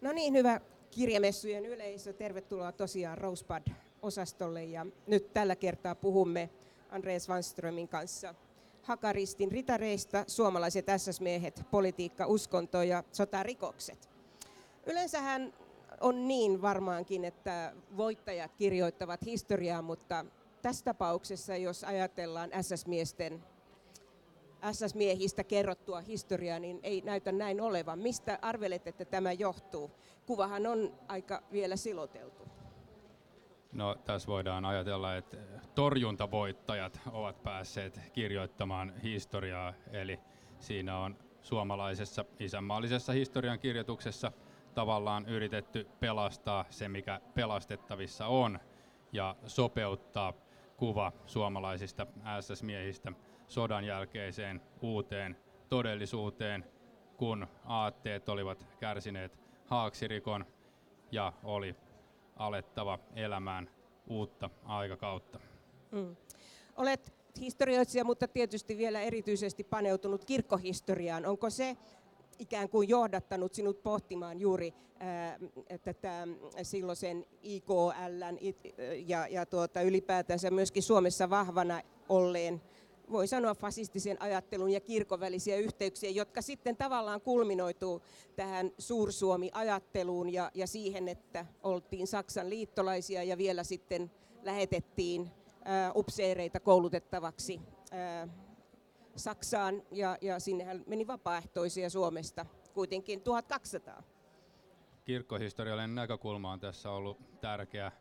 No niin, hyvä kirjamessujen yleisö. Tervetuloa tosiaan Rosebud-osastolle. Ja nyt tällä kertaa puhumme Andreas Wanströmin kanssa Hakaristin ritareista, suomalaiset SS-miehet, politiikka, uskonto ja sotarikokset. Yleensähän on niin varmaankin, että voittajat kirjoittavat historiaa, mutta tässä tapauksessa, jos ajatellaan SS-miesten SS-miehistä kerrottua historiaa, niin ei näytä näin olevan. Mistä arvelet, että tämä johtuu? Kuvahan on aika vielä siloteltu. No, tässä voidaan ajatella, että torjuntavoittajat ovat päässeet kirjoittamaan historiaa, eli siinä on suomalaisessa isänmaallisessa historian kirjoituksessa tavallaan yritetty pelastaa se, mikä pelastettavissa on, ja sopeuttaa kuva suomalaisista SS-miehistä sodan jälkeiseen uuteen todellisuuteen, kun aatteet olivat kärsineet haaksirikon ja oli alettava elämään uutta aikakautta. Mm. Olet historioitsija, mutta tietysti vielä erityisesti paneutunut kirkkohistoriaan. Onko se ikään kuin johdattanut sinut pohtimaan juuri ää, tätä silloisen IKL ja, ja tuota, ylipäätänsä myöskin Suomessa vahvana olleen voi sanoa fasistisen ajattelun ja kirkon välisiä yhteyksiä, jotka sitten tavallaan kulminoituu tähän Suursuomi-ajatteluun ja, ja siihen, että oltiin Saksan liittolaisia ja vielä sitten lähetettiin ää, upseereita koulutettavaksi ää, Saksaan ja, ja sinnehän meni vapaaehtoisia Suomesta kuitenkin 1200. Kirkkohistoriallinen näkökulma on tässä ollut tärkeä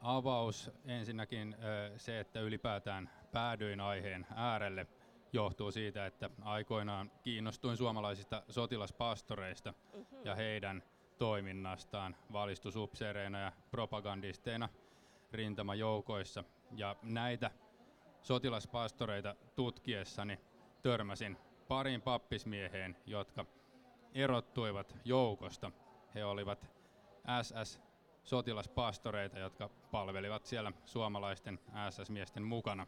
avaus. Ensinnäkin se, että ylipäätään päädyin aiheen äärelle, johtuu siitä, että aikoinaan kiinnostuin suomalaisista sotilaspastoreista mm-hmm. ja heidän toiminnastaan valistusupseereina ja propagandisteina rintamajoukoissa. Ja näitä sotilaspastoreita tutkiessani törmäsin pariin pappismieheen, jotka erottuivat joukosta. He olivat SS sotilaspastoreita, jotka palvelivat siellä suomalaisten SS-miesten mukana.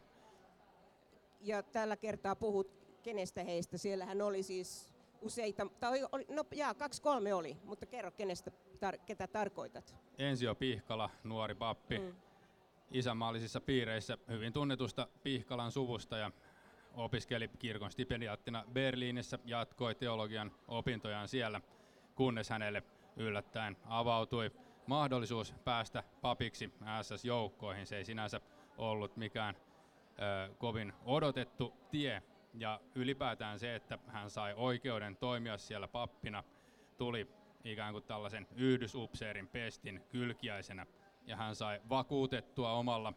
Ja tällä kertaa puhut kenestä heistä? Siellähän oli siis useita, tai oli, no jaa, kaksi kolme oli, mutta kerro kenestä, tar, ketä tarkoitat. Ensio Pihkala, nuori pappi, mm. isänmaallisissa piireissä hyvin tunnetusta Pihkalan suvusta ja opiskeli kirkon stipendiaattina Berliinissä, jatkoi teologian opintojaan siellä, kunnes hänelle yllättäen avautui mahdollisuus päästä papiksi SS-joukkoihin. Se ei sinänsä ollut mikään ö, kovin odotettu tie, ja ylipäätään se, että hän sai oikeuden toimia siellä pappina, tuli ikään kuin tällaisen yhdysupseerin pestin kylkiäisenä, ja hän sai vakuutettua omalla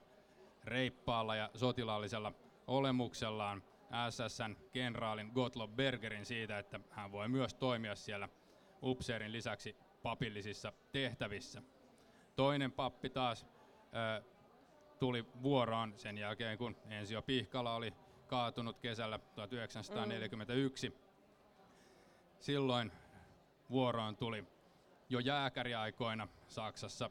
reippaalla ja sotilaallisella olemuksellaan SSN kenraalin Gottlob Bergerin siitä, että hän voi myös toimia siellä upseerin lisäksi papillisissa tehtävissä. Toinen pappi taas ö, tuli vuoroon sen jälkeen, kun Ensio Pihkala oli kaatunut kesällä 1941. Mm. Silloin vuoroon tuli jo jääkäriaikoina Saksassa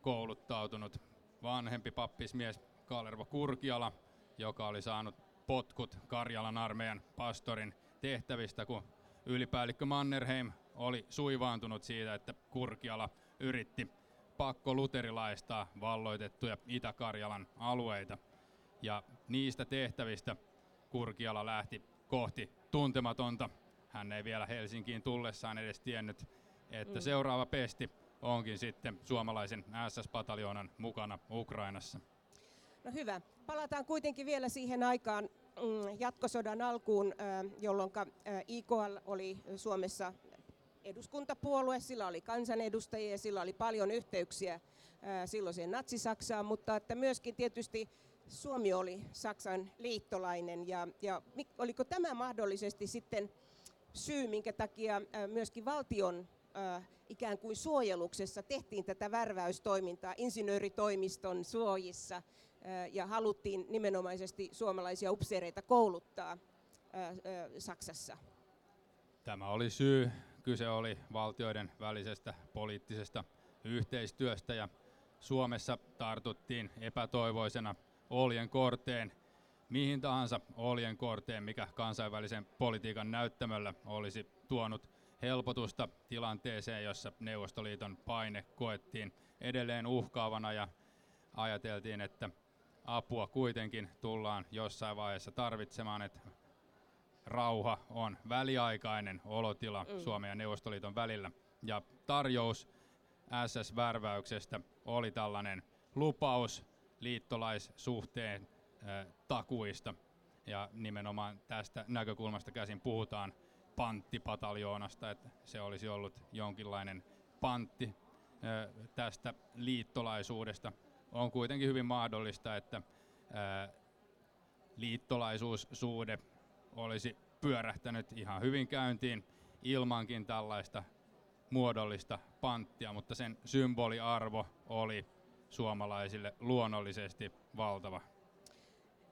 kouluttautunut vanhempi pappismies Kalervo Kurkiala, joka oli saanut potkut Karjalan armeijan pastorin tehtävistä, kun ylipäällikkö Mannerheim oli suivaantunut siitä, että Kurkiala yritti pakko luterilaistaa valloitettuja Itä-Karjalan alueita. Ja niistä tehtävistä Kurkiala lähti kohti tuntematonta. Hän ei vielä Helsinkiin tullessaan edes tiennyt, että mm. seuraava pesti onkin sitten suomalaisen SS-pataljoonan mukana Ukrainassa. No hyvä. Palataan kuitenkin vielä siihen aikaan mm, jatkosodan alkuun, jolloin IKL oli Suomessa eduskuntapuolue, sillä oli kansanedustajia sillä oli paljon yhteyksiä silloiseen Natsi-Saksaan, mutta että myöskin tietysti Suomi oli Saksan liittolainen ja, ja oliko tämä mahdollisesti sitten syy, minkä takia myöskin valtion ikään kuin suojeluksessa tehtiin tätä värväystoimintaa insinööritoimiston suojissa ja haluttiin nimenomaisesti suomalaisia upseereita kouluttaa Saksassa? Tämä oli syy. Kyse oli valtioiden välisestä poliittisesta yhteistyöstä ja Suomessa tartuttiin epätoivoisena oljen korteen mihin tahansa oljen korteen, mikä kansainvälisen politiikan näyttämöllä olisi tuonut helpotusta tilanteeseen, jossa Neuvostoliiton paine koettiin edelleen uhkaavana ja ajateltiin, että apua kuitenkin tullaan jossain vaiheessa tarvitsemaan, että rauha on väliaikainen olotila mm. Suomen ja Neuvostoliiton välillä. Ja tarjous SS-värväyksestä oli tällainen lupaus liittolaissuhteen äh, takuista. Ja nimenomaan tästä näkökulmasta käsin puhutaan panttipataljoonasta, että se olisi ollut jonkinlainen pantti äh, tästä liittolaisuudesta. On kuitenkin hyvin mahdollista, että äh, liittolaisuussuhde olisi pyörähtänyt ihan hyvin käyntiin ilmankin tällaista muodollista panttia, mutta sen symboliarvo oli suomalaisille luonnollisesti valtava.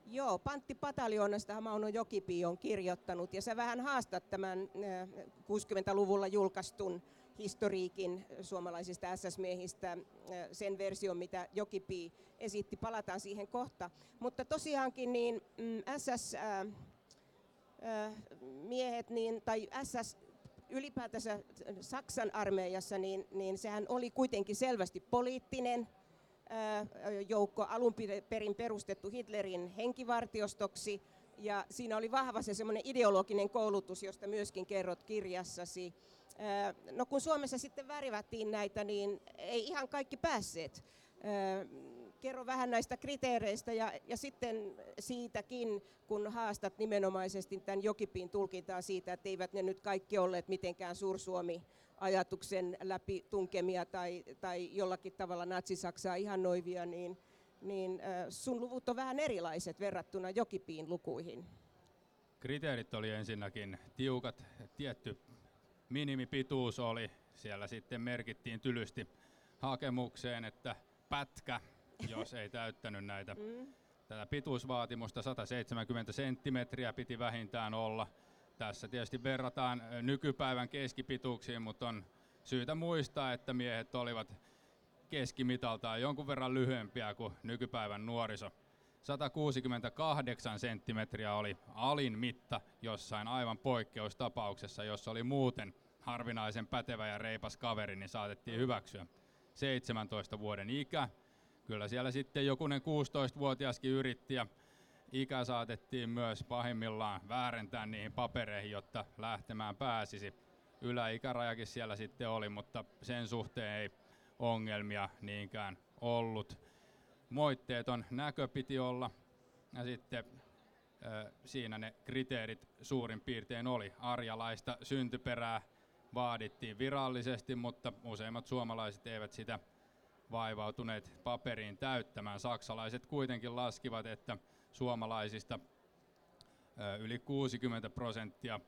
Joo, Pantti Pataljoonasta Mauno Jokipi on kirjoittanut ja sä vähän haastat tämän 60-luvulla äh, julkaistun historiikin suomalaisista SS-miehistä, äh, sen version, mitä Jokipi esitti, palataan siihen kohta. Mutta tosiaankin niin mm, SS-miehet niin, tai SS ylipäätänsä Saksan armeijassa, niin, niin sehän oli kuitenkin selvästi poliittinen joukko alun perin perustettu Hitlerin henkivartiostoksi. Ja siinä oli vahva se semmoinen ideologinen koulutus, josta myöskin kerrot kirjassasi. No kun Suomessa sitten värivättiin näitä, niin ei ihan kaikki päässeet. Kerro vähän näistä kriteereistä ja, ja sitten siitäkin, kun haastat nimenomaisesti tämän Jokipiin tulkintaa siitä, että eivät ne nyt kaikki olleet mitenkään Suursuomi ajatuksen läpi tunkemia tai, tai jollakin tavalla natsisaksaa ihannoivia, niin, niin sun luvut on vähän erilaiset verrattuna Jokipiin lukuihin. Kriteerit oli ensinnäkin tiukat, tietty minimipituus oli, siellä sitten merkittiin tylysti hakemukseen, että pätkä, jos ei täyttänyt näitä mm. tätä pituusvaatimusta, 170 senttimetriä piti vähintään olla, tässä tietysti verrataan nykypäivän keskipituuksiin, mutta on syytä muistaa, että miehet olivat keskimitaltaan jonkun verran lyhyempiä kuin nykypäivän nuoriso. 168 senttimetriä oli alin mitta jossain aivan poikkeustapauksessa, jossa oli muuten harvinaisen pätevä ja reipas kaveri, niin saatettiin hyväksyä 17 vuoden ikä. Kyllä siellä sitten jokunen 16-vuotiaskin yritti ja ikä saatettiin myös pahimmillaan väärentää niihin papereihin, jotta lähtemään pääsisi. Yläikärajakin siellä sitten oli, mutta sen suhteen ei ongelmia niinkään ollut. Moitteeton näkö piti olla ja sitten siinä ne kriteerit suurin piirtein oli. Arjalaista syntyperää vaadittiin virallisesti, mutta useimmat suomalaiset eivät sitä vaivautuneet paperiin täyttämään. Saksalaiset kuitenkin laskivat, että suomalaisista yli 60 prosenttia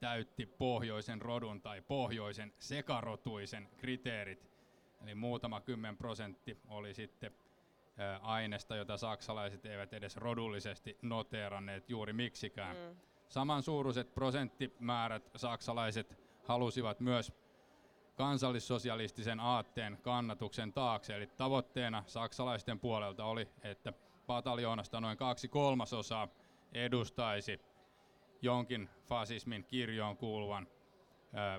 täytti pohjoisen rodun tai pohjoisen sekarotuisen kriteerit. Eli muutama kymmen prosentti oli sitten aineesta, jota saksalaiset eivät edes rodullisesti noteeranneet juuri miksikään. Mm. Samansuuruiset prosenttimäärät saksalaiset halusivat myös kansallissosialistisen aatteen kannatuksen taakse. Eli tavoitteena saksalaisten puolelta oli, että pataljoonasta noin kaksi kolmasosaa edustaisi jonkin fasismin kirjoon kuuluvan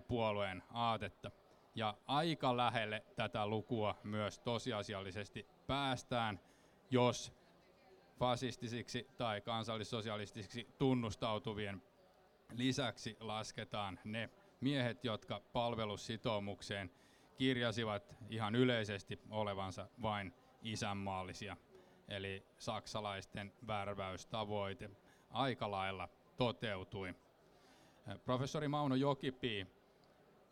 puolueen aatetta. Ja aika lähelle tätä lukua myös tosiasiallisesti päästään, jos fasistisiksi tai kansallissosialistisiksi tunnustautuvien lisäksi lasketaan ne miehet, jotka palvelussitoumukseen kirjasivat ihan yleisesti olevansa vain isänmaallisia eli saksalaisten värväystavoite aika lailla toteutui. Professori Mauno Jokipi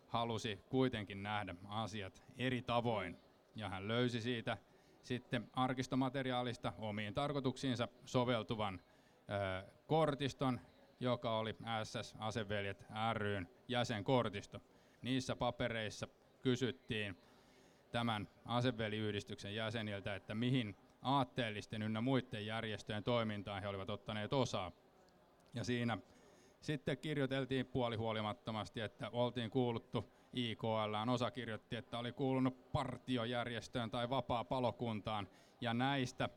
halusi kuitenkin nähdä asiat eri tavoin ja hän löysi siitä sitten arkistomateriaalista omiin tarkoituksiinsa soveltuvan kortiston, joka oli SS Aseveljet ryn jäsenkortisto. Niissä papereissa kysyttiin tämän aseveliyhdistyksen jäseniltä, että mihin aatteellisten ynnä muiden järjestöjen toimintaan he olivat ottaneet osaa. Ja siinä sitten kirjoiteltiin puolihuolimattomasti, että oltiin kuuluttu IKL, osa kirjoitti, että oli kuulunut partiojärjestöön tai vapaa palokuntaan, ja näistä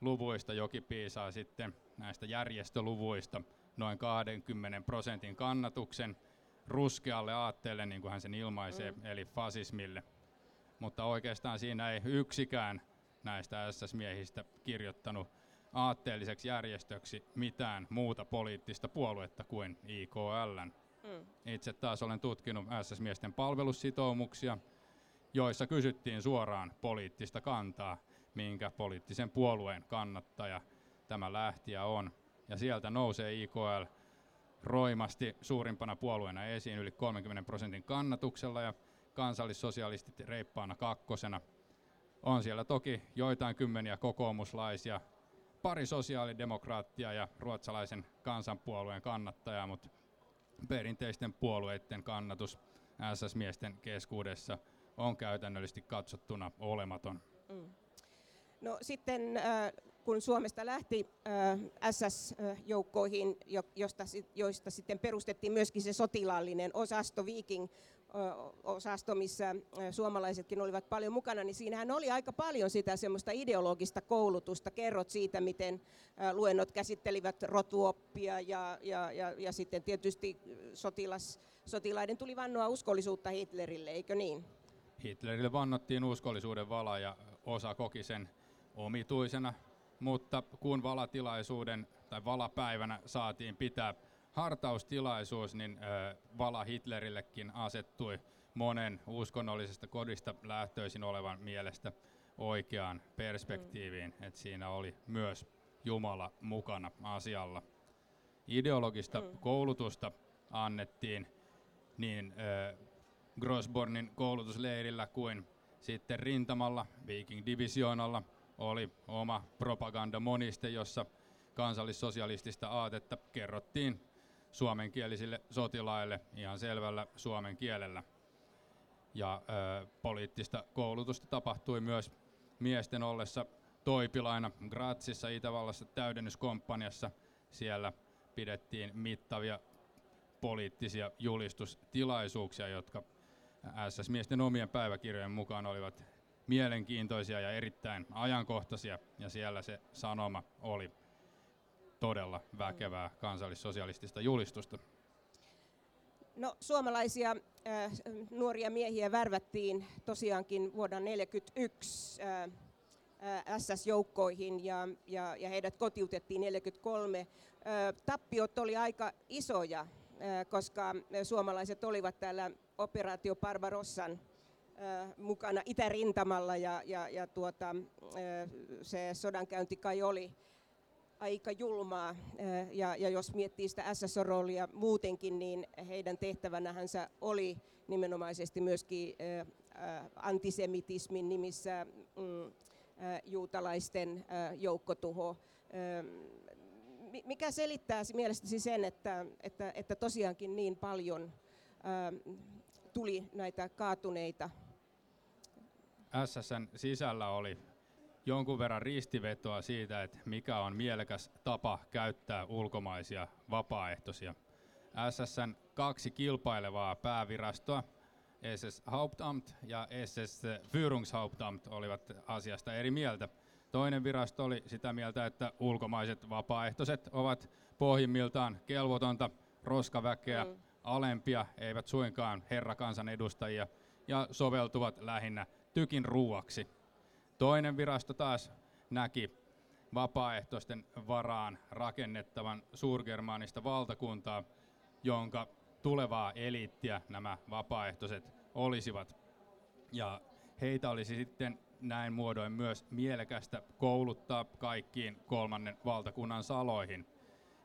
luvuista joki piisaa sitten näistä järjestöluvuista noin 20 prosentin kannatuksen ruskealle aatteelle, niin kuin hän sen ilmaisee, mm. eli fasismille. Mutta oikeastaan siinä ei yksikään näistä SS-miehistä kirjoittanut aatteelliseksi järjestöksi mitään muuta poliittista puoluetta kuin IKL. Mm. Itse taas olen tutkinut SS-miesten palvelussitoumuksia, joissa kysyttiin suoraan poliittista kantaa, minkä poliittisen puolueen kannattaja tämä lähtiä on. Ja sieltä nousee IKL roimasti suurimpana puolueena esiin yli 30 prosentin kannatuksella ja kansallissosialistit reippaana kakkosena. On siellä toki joitain kymmeniä kokoomuslaisia, pari sosiaalidemokraattia ja ruotsalaisen kansanpuolueen kannattajaa, mutta perinteisten puolueiden kannatus SS-miesten keskuudessa on käytännöllisesti katsottuna olematon. Mm. No sitten äh, kun Suomesta lähti äh, SS-joukkoihin, josta, joista sitten perustettiin myöskin se sotilaallinen osasto Viking, osasto, missä suomalaisetkin olivat paljon mukana, niin siinähän oli aika paljon sitä semmoista ideologista koulutusta. Kerrot siitä, miten luennot käsittelivät rotuoppia ja, ja, ja, ja sitten tietysti sotilas, sotilaiden tuli vannoa uskollisuutta Hitlerille, eikö niin? Hitlerille vannottiin uskollisuuden vala ja osa koki sen omituisena, mutta kun valatilaisuuden tai valapäivänä saatiin pitää hartaustilaisuus, niin vala Hitlerillekin asettui monen uskonnollisesta kodista lähtöisin olevan mielestä oikeaan perspektiiviin, mm. että siinä oli myös Jumala mukana asialla. Ideologista mm. koulutusta annettiin niin äh, Grosbornin koulutusleirillä kuin sitten rintamalla, Viking-divisioonalla, oli oma propagandamoniste, jossa kansallissosialistista aatetta kerrottiin suomenkielisille sotilaille ihan selvällä suomen kielellä. Ja ö, poliittista koulutusta tapahtui myös miesten ollessa Toipilaina Grazissa Itävallassa täydennyskomppaniassa. Siellä pidettiin mittavia poliittisia julistustilaisuuksia, jotka SS-miesten omien päiväkirjojen mukaan olivat mielenkiintoisia ja erittäin ajankohtaisia, ja siellä se sanoma oli todella väkevää kansallissosialistista julistusta. No, suomalaisia äh, nuoria miehiä värvättiin tosiaankin vuonna 1941 äh, äh, SS-joukkoihin ja, ja, ja heidät kotiutettiin 1943. Äh, tappiot oli aika isoja, äh, koska suomalaiset olivat täällä operaatio Barbarossan äh, mukana itärintamalla ja, ja, ja tuota, se sodankäynti kai oli aika julmaa. Ja, ja jos miettii sitä SSO-roolia muutenkin, niin heidän tehtävänähänsä oli nimenomaisesti myöskin antisemitismin nimissä mm, juutalaisten joukkotuho. Mikä selittää mielestäsi sen, että, että, että tosiaankin niin paljon tuli näitä kaatuneita? SSN sisällä oli jonkun verran ristivetoa siitä, että mikä on mielekäs tapa käyttää ulkomaisia vapaaehtoisia. SSN kaksi kilpailevaa päävirastoa, SS Hauptamt ja SS Führungshauptamt olivat asiasta eri mieltä. Toinen virasto oli sitä mieltä, että ulkomaiset vapaaehtoiset ovat pohjimmiltaan kelvotonta roskaväkeä, mm. alempia, eivät suinkaan herrakansan edustajia, ja soveltuvat lähinnä tykin ruuaksi. Toinen virasto taas näki vapaaehtoisten varaan rakennettavan suurgermaanista valtakuntaa, jonka tulevaa eliittiä nämä vapaaehtoiset olisivat. Ja heitä olisi sitten näin muodoin myös mielekästä kouluttaa kaikkiin kolmannen valtakunnan saloihin,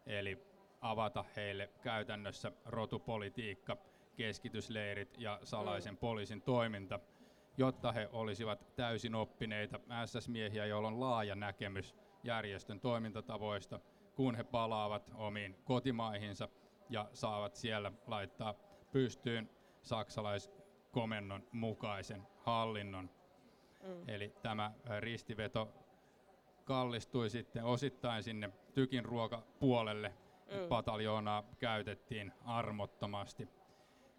eli avata heille käytännössä rotupolitiikka, keskitysleirit ja salaisen mm. poliisin toiminta – jotta he olisivat täysin oppineita SS-miehiä, joilla on laaja näkemys järjestön toimintatavoista, kun he palaavat omiin kotimaihinsa ja saavat siellä laittaa pystyyn saksalaiskomennon mukaisen hallinnon. Mm. Eli tämä ristiveto kallistui sitten osittain sinne tykin ruokapuolelle. Mm. Pataljoonaa käytettiin armottomasti.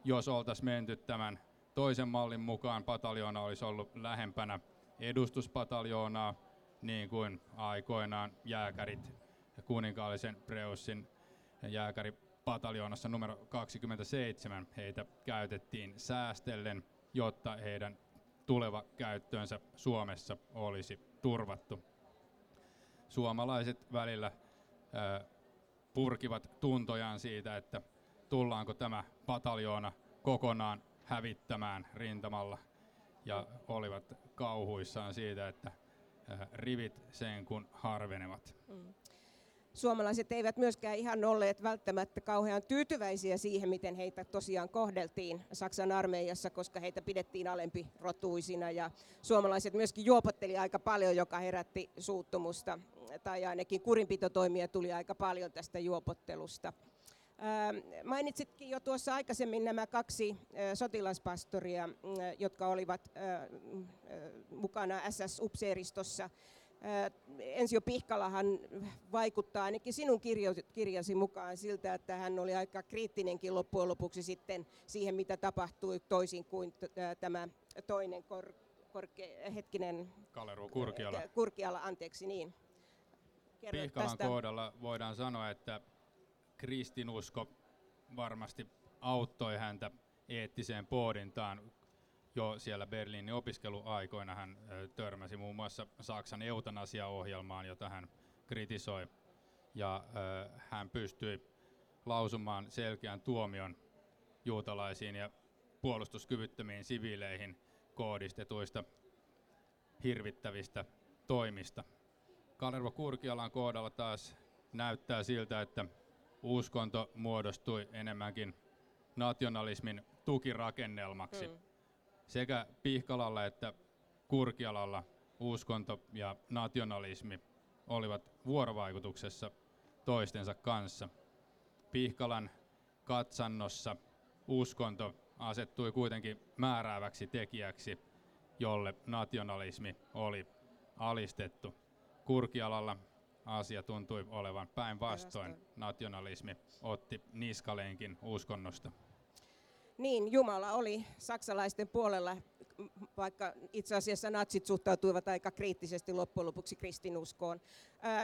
Jos oltaisiin menty tämän toisen mallin mukaan pataljoona olisi ollut lähempänä edustuspataljoonaa, niin kuin aikoinaan jääkärit kuninkaallisen Preussin pataljoonassa numero 27. Heitä käytettiin säästellen, jotta heidän tuleva käyttöönsä Suomessa olisi turvattu. Suomalaiset välillä purkivat tuntojaan siitä, että tullaanko tämä pataljoona kokonaan hävittämään rintamalla ja olivat kauhuissaan siitä, että rivit sen kun harvenevat. Mm suomalaiset eivät myöskään ihan olleet välttämättä kauhean tyytyväisiä siihen, miten heitä tosiaan kohdeltiin Saksan armeijassa, koska heitä pidettiin alempi rotuisina ja suomalaiset myöskin juopotteli aika paljon, joka herätti suuttumusta tai ainakin kurinpitotoimia tuli aika paljon tästä juopottelusta. Mainitsitkin jo tuossa aikaisemmin nämä kaksi sotilaspastoria, jotka olivat mukana SS-upseeristossa Ensio Pihkalahan vaikuttaa ainakin sinun kirjasi mukaan siltä, että hän oli aika kriittinenkin loppujen lopuksi sitten siihen, mitä tapahtui toisin kuin tämä toinen kor, korke, hetkinen... Kaleru Kurkiala. Kurkiala, anteeksi, niin. Kerro Pihkalan tästä. kohdalla voidaan sanoa, että kristinusko varmasti auttoi häntä eettiseen pohdintaan jo siellä Berliinin opiskeluaikoina hän törmäsi muun muassa Saksan eutanasiaohjelmaan, jota hän kritisoi. Ja hän pystyi lausumaan selkeän tuomion juutalaisiin ja puolustuskyvyttömiin siviileihin kohdistetuista hirvittävistä toimista. Kalervo Kurkialan kohdalla taas näyttää siltä, että uskonto muodostui enemmänkin nationalismin tukirakennelmaksi. Mm sekä Pihkalalla että Kurkialalla uskonto ja nationalismi olivat vuorovaikutuksessa toistensa kanssa. Pihkalan katsannossa uskonto asettui kuitenkin määrääväksi tekijäksi, jolle nationalismi oli alistettu. Kurkialalla asia tuntui olevan päinvastoin. Nationalismi otti niskalenkin uskonnosta. Niin, Jumala oli saksalaisten puolella, vaikka itse asiassa natsit suhtautuivat aika kriittisesti loppujen lopuksi kristinuskoon.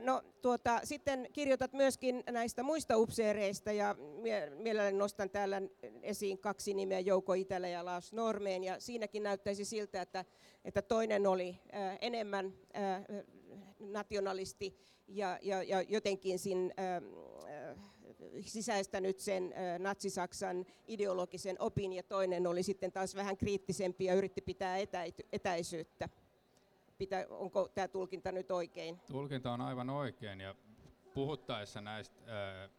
no, tuota, sitten kirjoitat myöskin näistä muista upseereista ja mielelläni nostan täällä esiin kaksi nimeä, Jouko Itälä ja Lars Normeen. Ja siinäkin näyttäisi siltä, että, että toinen oli enemmän nationalisti ja, ja, ja jotenkin siinä sisäistänyt sen natsisaksan ideologisen opin ja toinen oli sitten taas vähän kriittisempi ja yritti pitää etäisyyttä. Pitä, onko tämä tulkinta nyt oikein? Tulkinta on aivan oikein ja puhuttaessa näistä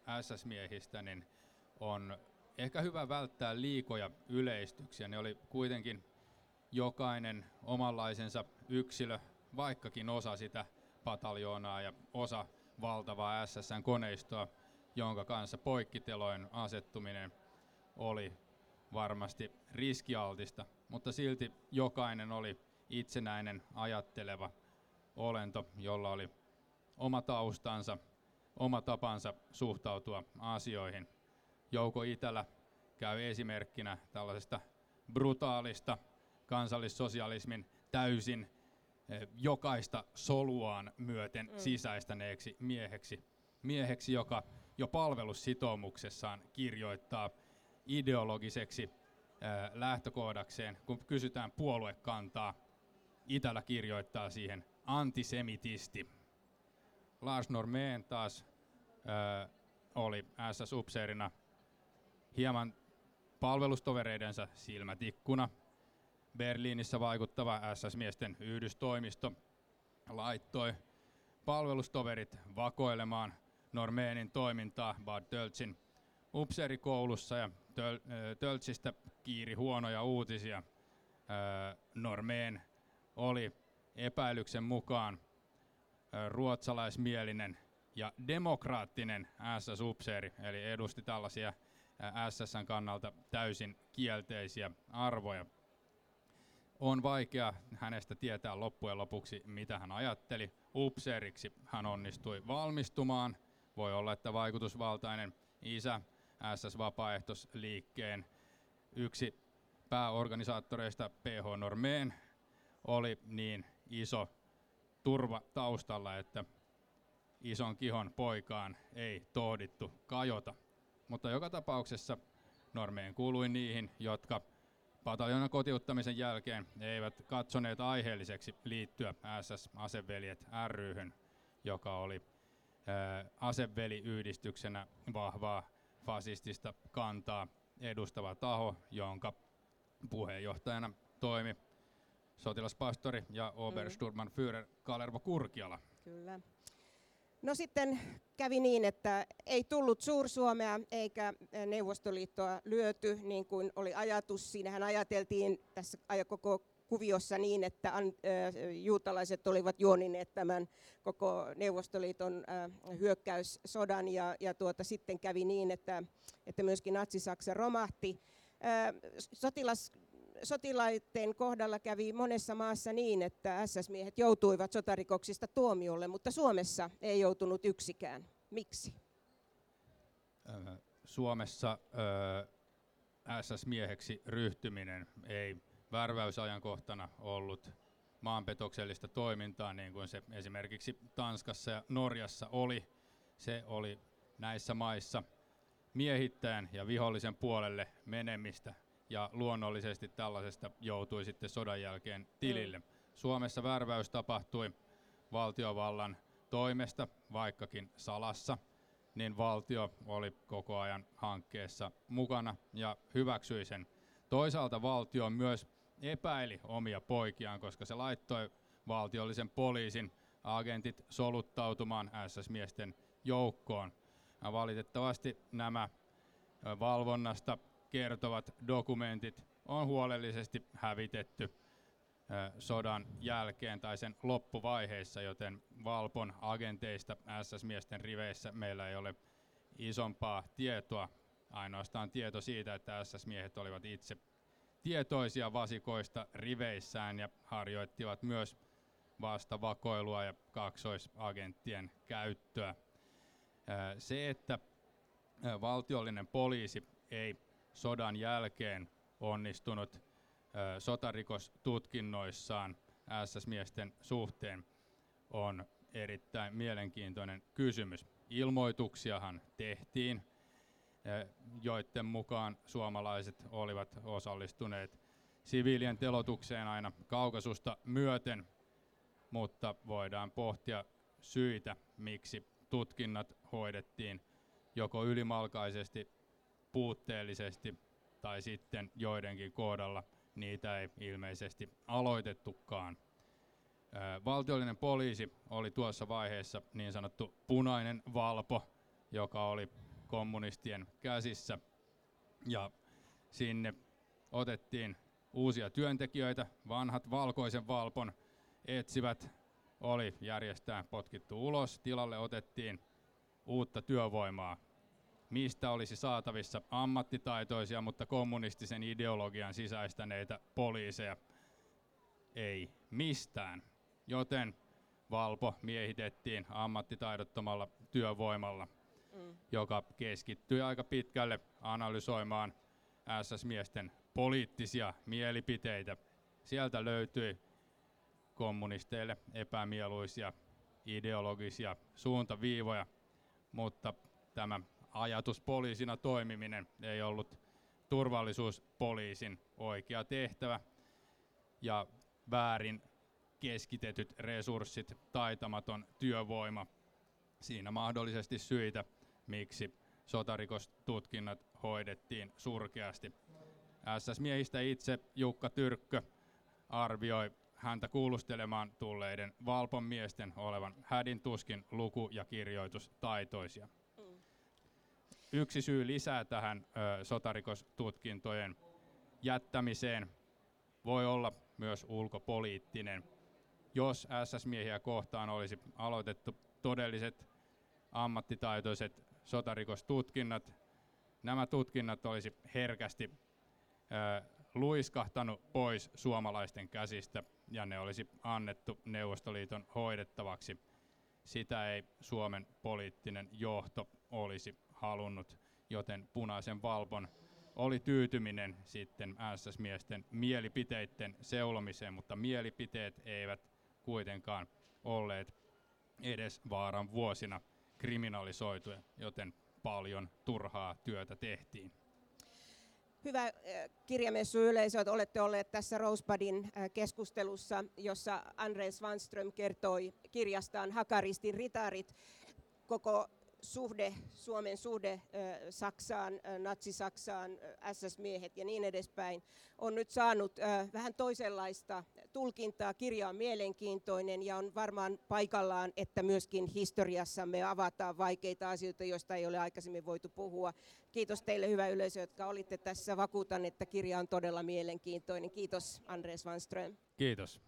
äh, SS-miehistä niin on ehkä hyvä välttää liikoja yleistyksiä. Ne oli kuitenkin jokainen omanlaisensa yksilö, vaikkakin osa sitä pataljoonaa ja osa valtavaa SSN-koneistoa jonka kanssa poikkiteloin asettuminen oli varmasti riskialtista, mutta silti jokainen oli itsenäinen, ajatteleva olento, jolla oli oma taustansa, oma tapansa suhtautua asioihin. Jouko Itälä käy esimerkkinä tällaisesta brutaalista kansallissosialismin täysin jokaista soluaan myöten mm. sisäistäneeksi mieheksi. Mieheksi, joka jo palvelussitoumuksessaan kirjoittaa ideologiseksi ää, lähtökohdakseen, kun kysytään puoluekantaa, Itälä kirjoittaa siihen antisemitisti. Lars Normeen taas ää, oli SS-upseerina hieman palvelustovereidensa silmätikkuna. Berliinissä vaikuttava SS-miesten yhdystoimisto laittoi palvelustoverit vakoilemaan – Normeenin toimintaa Bad Töltsin upseerikoulussa ja Töl, Töltsistä kiiri huonoja uutisia. Normeen oli epäilyksen mukaan ruotsalaismielinen ja demokraattinen SS-upseeri, eli edusti tällaisia SSn kannalta täysin kielteisiä arvoja. On vaikea hänestä tietää loppujen lopuksi, mitä hän ajatteli. Upseeriksi hän onnistui valmistumaan – voi olla, että vaikutusvaltainen isä SS-vapaaehtoisliikkeen yksi pääorganisaattoreista PH Normeen oli niin iso turva taustalla, että ison kihon poikaan ei tohdittu kajota. Mutta joka tapauksessa normeen kuului niihin, jotka pataljonan kotiuttamisen jälkeen eivät katsoneet aiheelliseksi liittyä SS-aseveljet ryhyn, joka oli aseveliyhdistyksenä vahvaa fasistista kantaa edustava taho, jonka puheenjohtajana toimi sotilaspastori ja Obersturmannführer Kalervo Kurkiala. Kyllä. No sitten kävi niin, että ei tullut Suur-Suomea eikä Neuvostoliittoa lyöty niin kuin oli ajatus. Siinähän ajateltiin tässä koko kuviossa niin, että juutalaiset olivat juonineet tämän koko Neuvostoliiton hyökkäyssodan ja, ja tuota, sitten kävi niin, että, että myöskin Natsi-Saksa romahti. Sotilas, sotilaiden kohdalla kävi monessa maassa niin, että SS-miehet joutuivat sotarikoksista tuomiolle, mutta Suomessa ei joutunut yksikään. Miksi? Suomessa SS-mieheksi ryhtyminen ei värväysajankohtana ollut maanpetoksellista toimintaa, niin kuin se esimerkiksi Tanskassa ja Norjassa oli. Se oli näissä maissa miehittäjän ja vihollisen puolelle menemistä, ja luonnollisesti tällaisesta joutui sitten sodan jälkeen tilille. Mm. Suomessa värväys tapahtui valtiovallan toimesta, vaikkakin salassa, niin valtio oli koko ajan hankkeessa mukana ja hyväksyi sen. Toisaalta valtio myös epäili omia poikiaan, koska se laittoi valtiollisen poliisin agentit soluttautumaan SS-miesten joukkoon. Ja valitettavasti nämä valvonnasta kertovat dokumentit on huolellisesti hävitetty sodan jälkeen tai sen loppuvaiheissa, joten Valpon agenteista SS-miesten riveissä meillä ei ole isompaa tietoa, ainoastaan tieto siitä, että SS-miehet olivat itse tietoisia vasikoista riveissään ja harjoittivat myös vastavakoilua ja kaksoisagenttien käyttöä. Se, että valtiollinen poliisi ei sodan jälkeen onnistunut sotarikostutkinnoissaan SS-miesten suhteen, on erittäin mielenkiintoinen kysymys. Ilmoituksiahan tehtiin joiden mukaan suomalaiset olivat osallistuneet siviilien telotukseen aina kaukasusta myöten, mutta voidaan pohtia syitä, miksi tutkinnat hoidettiin joko ylimalkaisesti, puutteellisesti tai sitten joidenkin kohdalla niitä ei ilmeisesti aloitettukaan. Valtiollinen poliisi oli tuossa vaiheessa niin sanottu punainen valpo, joka oli kommunistien käsissä. Ja sinne otettiin uusia työntekijöitä, vanhat valkoisen valpon etsivät oli järjestään potkittu ulos, tilalle otettiin uutta työvoimaa. Mistä olisi saatavissa ammattitaitoisia, mutta kommunistisen ideologian sisäistäneitä poliiseja? Ei mistään. Joten Valpo miehitettiin ammattitaidottomalla työvoimalla mm. joka keskittyi aika pitkälle analysoimaan SS-miesten poliittisia mielipiteitä. Sieltä löytyi kommunisteille epämieluisia ideologisia suuntaviivoja, mutta tämä ajatus poliisina toimiminen ei ollut turvallisuuspoliisin oikea tehtävä ja väärin keskitetyt resurssit, taitamaton työvoima, siinä mahdollisesti syitä, miksi sotarikostutkinnat hoidettiin surkeasti. SS-miehistä itse Jukka Tyrkkö arvioi häntä kuulustelemaan tulleiden Valpon miesten olevan hädin tuskin luku- ja kirjoitustaitoisia. Yksi syy lisää tähän ö, sotarikostutkintojen jättämiseen voi olla myös ulkopoliittinen. Jos SS-miehiä kohtaan olisi aloitettu todelliset ammattitaitoiset sotarikostutkinnat. Nämä tutkinnat olisi herkästi ö, luiskahtanut pois suomalaisten käsistä ja ne olisi annettu Neuvostoliiton hoidettavaksi. Sitä ei Suomen poliittinen johto olisi halunnut, joten punaisen valpon oli tyytyminen sitten SS-miesten mielipiteiden seulomiseen, mutta mielipiteet eivät kuitenkaan olleet edes vaaran vuosina kriminalisoituja, joten paljon turhaa työtä tehtiin. Hyvä äh, kirjamessuyleisö, että olette olleet tässä Rosebudin äh, keskustelussa, jossa Andres Svanström kertoi kirjastaan Hakaristin ritarit. Koko suhde, Suomen suhde Saksaan, Natsi-Saksaan, SS-miehet ja niin edespäin, on nyt saanut vähän toisenlaista tulkintaa. Kirja on mielenkiintoinen ja on varmaan paikallaan, että myöskin historiassamme avataan vaikeita asioita, joista ei ole aikaisemmin voitu puhua. Kiitos teille hyvä yleisö, jotka olitte tässä. Vakuutan, että kirja on todella mielenkiintoinen. Kiitos Andres Van Ström. Kiitos.